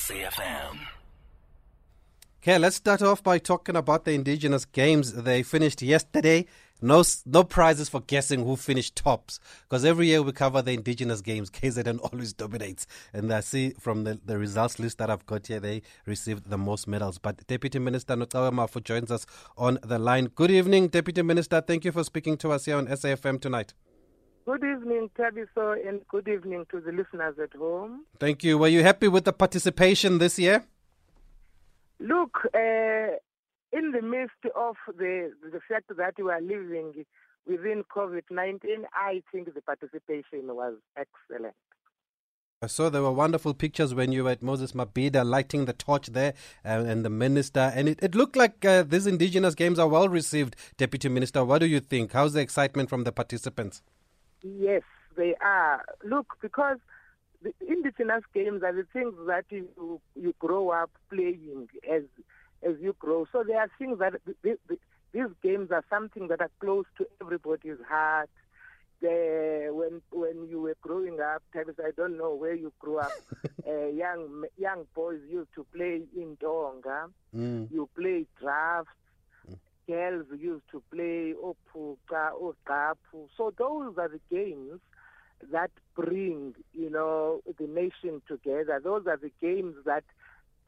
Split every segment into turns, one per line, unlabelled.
SAFM.
Okay, let's start off by talking about the Indigenous Games. They finished yesterday. No, no prizes for guessing who finished tops because every year we cover the Indigenous Games. KZN always dominates, and I see from the, the results list that I've got here, they received the most medals. But Deputy Minister Nocawe Mafu joins us on the line. Good evening, Deputy Minister. Thank you for speaking to us here on SAFM tonight.
Good evening, Tabiso, and good evening to the listeners at home.
Thank you. Were you happy with the participation this year?
Look, uh, in the midst of the the fact that we are living within COVID nineteen, I think the participation was excellent.
I saw there were wonderful pictures when you were at Moses Mabhida lighting the torch there uh, and the minister. And it, it looked like uh, these indigenous games are well received, Deputy Minister. What do you think? How's the excitement from the participants?
Yes, they are. Look, because the indigenous games are the things that you you grow up playing as as you grow. So there are things that the, the, these games are something that are close to everybody's heart. The, when when you were growing up, times I don't know where you grew up. uh, young young boys used to play in Tonga.
Mm.
You play drafts. Girls used to play opuka, okapu. So those are the games that bring, you know, the nation together. Those are the games that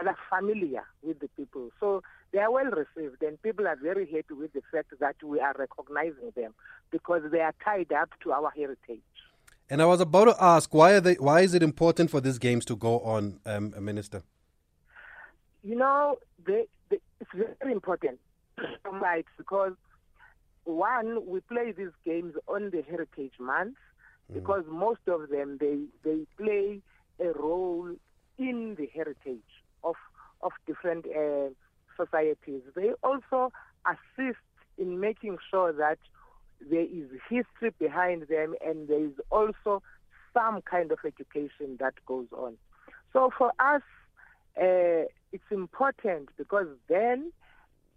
are familiar with the people. So they are well received and people are very happy with the fact that we are recognizing them because they are tied up to our heritage.
And I was about to ask, why are they, why is it important for these games to go on, um, Minister?
You know, they, they, it's very important, right? Because one, we play these games on the Heritage Month because most of them they they play a role in the heritage of of different uh, societies. They also assist in making sure that there is history behind them and there is also some kind of education that goes on. So for us, uh, it's important because then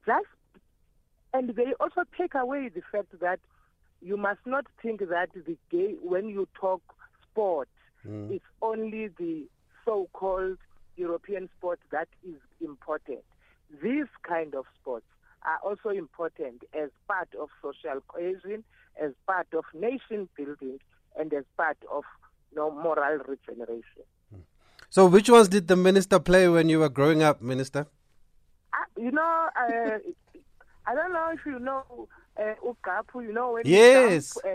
just and they also take away the fact that you must not think that the gay when you talk sport
Mm.
it's only the so-called European sport that is important. These kind of sports are also important as part of social cohesion, as part of nation building, and as part of you know, moral regeneration.
So, which ones did the minister play when you were growing up, Minister?
Uh, you know, uh, I don't know if you know uh, Ukapu, you know, when you
Yes.
jump, uh,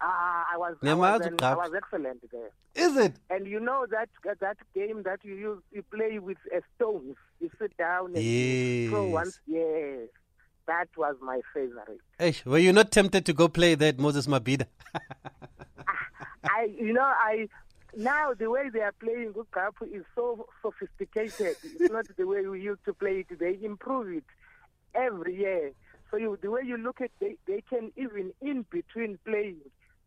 uh, I was, I was, an- I was excellent there.
Is it?
And you know that that game that you use, you play with uh, stones. You sit down and you throw once. Yes, that was my favorite.
Hey, were you not tempted to go play that Moses Mabhida?
I, you know, I now the way they are playing Ukapu is so sophisticated. It's not the way we used to play it. They improve it every year. So you, the way you look at, they they can even in between playing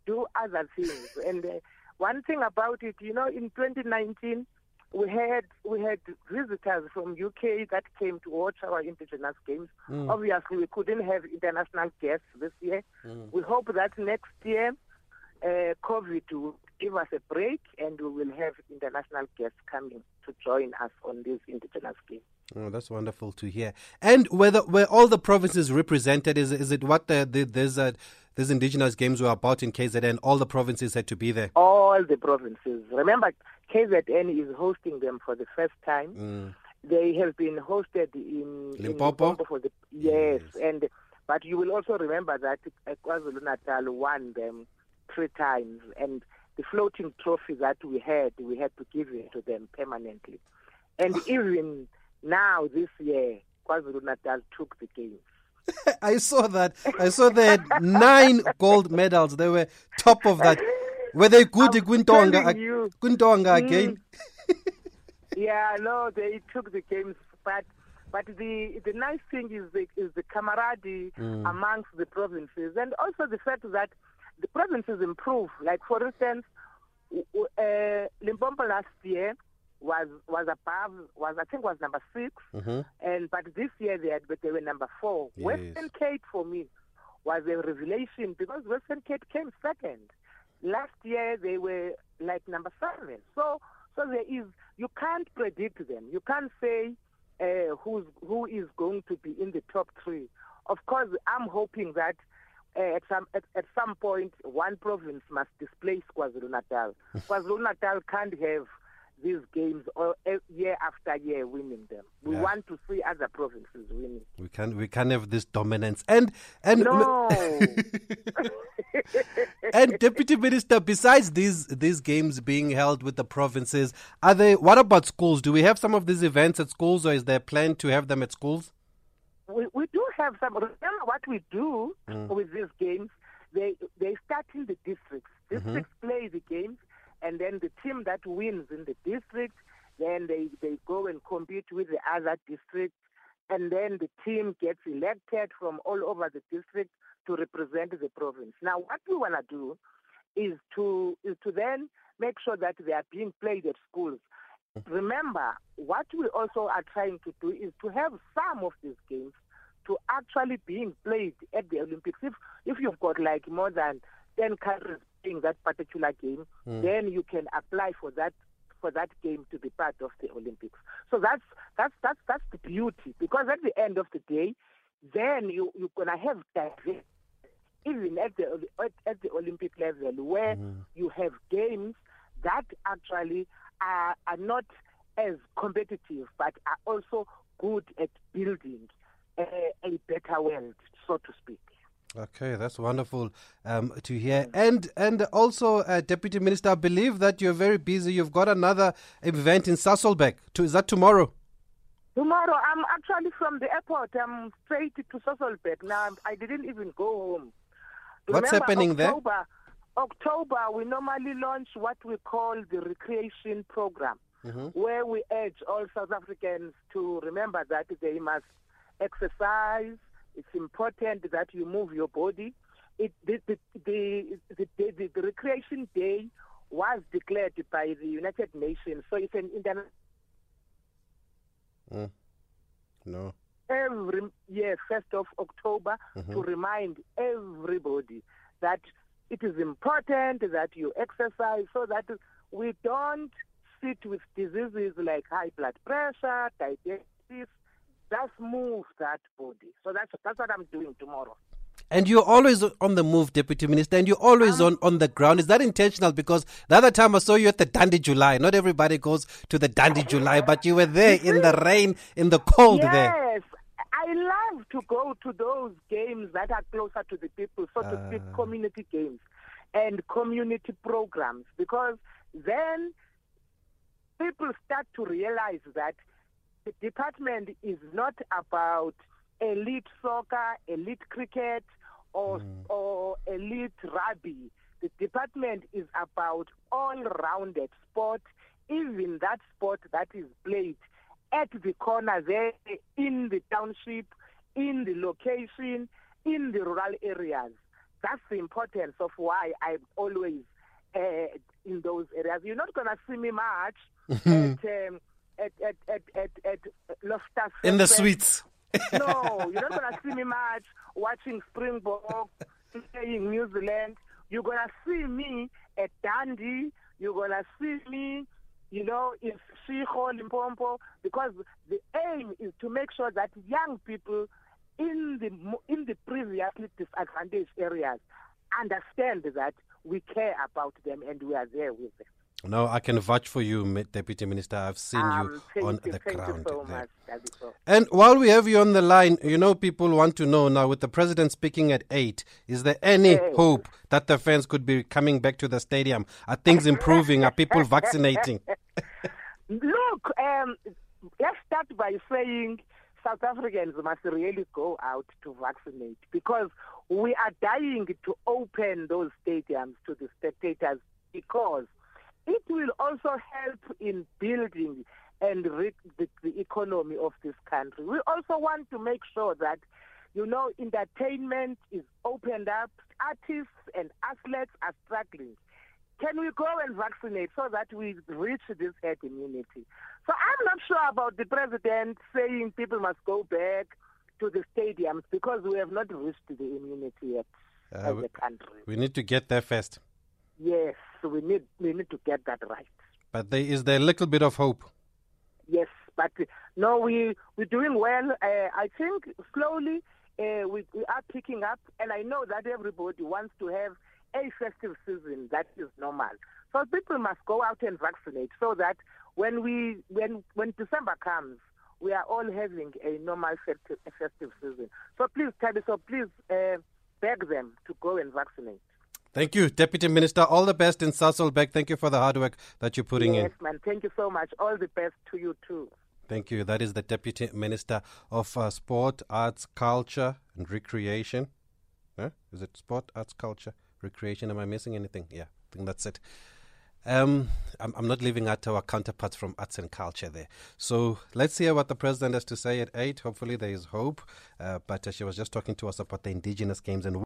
do other things. And uh, one thing about it, you know, in 2019 we had we had visitors from UK that came to watch our indigenous games. Obviously, we couldn't have international guests this year. We hope that next year uh, COVID will give us a break and we will have international guests coming to join us on these indigenous games.
Oh, that's wonderful to hear. And whether were all the provinces represented? Is is it what the, the these uh, these indigenous games were about in KZN? All the provinces had to be there.
All the provinces. Remember, KZN is hosting them for the first time.
Mm.
They have been hosted in in
Limpopo?
for the yes, and but you will also remember that KwaZulu Natal won them three times, and the floating trophy that we had, we had to give it to them permanently, and even now this year, KwaZulu Natal took the game.
I saw that. I saw they had nine gold medals. They were top of that. Were they good Kuntonga?
you.
Kuntonga
Mm.
again.
Yeah, no, they took the games, but but the the nice thing is the is the camaraderie amongst the provinces, and also the fact that the provinces improve. Like for instance, uh, Limpopo last year was was above was I think was number 6
Mhm.
and but this year they had but they were number four.
Yes.
Western Cape for me was a revelation because Western Cape came second. Last year they were like number seven. So So there is, you can't predict them. You can't say uh, who's, who is going to be in the top three. Of course, I'm hoping that uh, at some at, at some point one province must displace KwaZulu Natal. KwaZulu Natal can't have these games or uh, year after year winning them. We
Yeah.
want to see other provinces winning.
We can we can have this dominance and and
No.
and deputy minister besides these these games being held with the provinces are they what about schools do we have some of these events at schools or is there a plan to have them at schools
we, we do have some. Remember what we do with these games? They they start in the districts. Districts play the games, and then the team that wins in the district, then they they go and compete with the other districts, and then the team gets elected from all over the district to represent the province. Now, what we want to do is to is to then make sure that they are being played at schools. Remember, what we also are trying to do is to have some of these games to actually being played at the Olympics. If if you've got like more than ten countries playing that particular game, hmm. then you can apply for that for that game to be part of the Olympics. So that's that's that's that's the beauty because at the end of the day, then you you're gonna have diversity even at the at, at the Olympic level, where hmm. you have games that actually are, are not as competitive, but are also good at building a, a better world, so to speak.
Okay that's wonderful um, to hear and and also uh, deputy minister i believe that you're very busy you've got another event in Sasolburg. to is that tomorrow
Tomorrow, I'm actually from the airport. I'm straight to Sasolburg. Now, I'm- didn't even go home.
What's
Remember,
happening there?
October, October, we normally launch what we call the recreation program,
Mm-hmm.
where we urge all South Africans to remember that they must exercise. It's important that you move your body. It, the, the, the, the, the, recreation day was declared by the United Nations, so it's an international. Mm.
no
every year, 1st of October, mm-hmm. to remind everybody that it is important that you exercise so that we don't sit with diseases like high blood pressure, diabetes. Just move that body. So that's that's what I'm doing tomorrow.
And you're always on the move, Deputy Minister, and you're always on, on the ground. Is that intentional? Because the other time I saw you at the Dundee July. Not everybody goes to the Dundee July, but you were there in the rain, in the cold there.
Yes, I love to go to those games that are closer to the people, so to speak,
Ah.
community games and community programs, because then people start to realize that the department is not about elite soccer, elite cricket, or or elite rugby. The department is about all-rounded sport, even that sport that is played at the corner there, in the township, in the location, in the rural areas. That's the importance of why I'm always uh, in those areas. You're not going to see me much at, um, at, at, at, at, at Loftus.
In the suites.
No, you're not going to see me much watching Springbok, playing New Zealand. You're going to see me at Dundee. You're going to see me, you know, in Shiho, Limpopo, because the aim is to make sure that young people in the in the previously disadvantaged areas understand that we care about them and we are there with them.
No, I can vouch for you, Deputy Minister. I've seen
Um,
you on
you,
the
thank
ground.
you so much,
And while we have you on the line, you know, people want to know now with the president speaking at 8, is there any
Yes.
hope that the fans could be coming back to the stadium? Are things improving? Are people vaccinating?
Look, um, let's start by saying South Africans must really go out to vaccinate because we are dying to open those stadiums to the spectators because it will also help in building and re- the, the economy of this country. We also want to make sure that, you know, entertainment is opened up. Artists and athletes are struggling. Can we go and vaccinate so that we reach this herd immunity? So I'm not sure about the president saying people must go back to the stadiums because we have not reached the immunity yet
Uh,
as a country.
We need to get there first.
Yes, we need we need to get that right.
But there is there a little bit of hope.
Yes, but no, we we're doing well. Uh, I think slowly uh, we, we are picking up, and I know that everybody wants to have a festive season that is normal. So people must go out and vaccinate so that when we when when December comes, we are all having a normal festive, festive season. So please, so please uh, beg them to go and vaccinate.
Thank you, Deputy Minister. All the best in Sasolburg. Thank you for the hard work that you're putting
yes,
in.
Yes, man. Thank you so much. All the best to you too.
Thank you. That is the Deputy Minister of uh, Sport, Arts, Culture and Recreation. Huh? Is it Sport, Arts, Culture, Recreation? Am I missing anything? Yeah, I think that's it. Um, I'm, I'm, not leaving out our counterparts from arts and culture there. So let's hear what the president has to say at 8. Hopefully, there is hope. Uh, but uh, she was just talking to us about the indigenous games and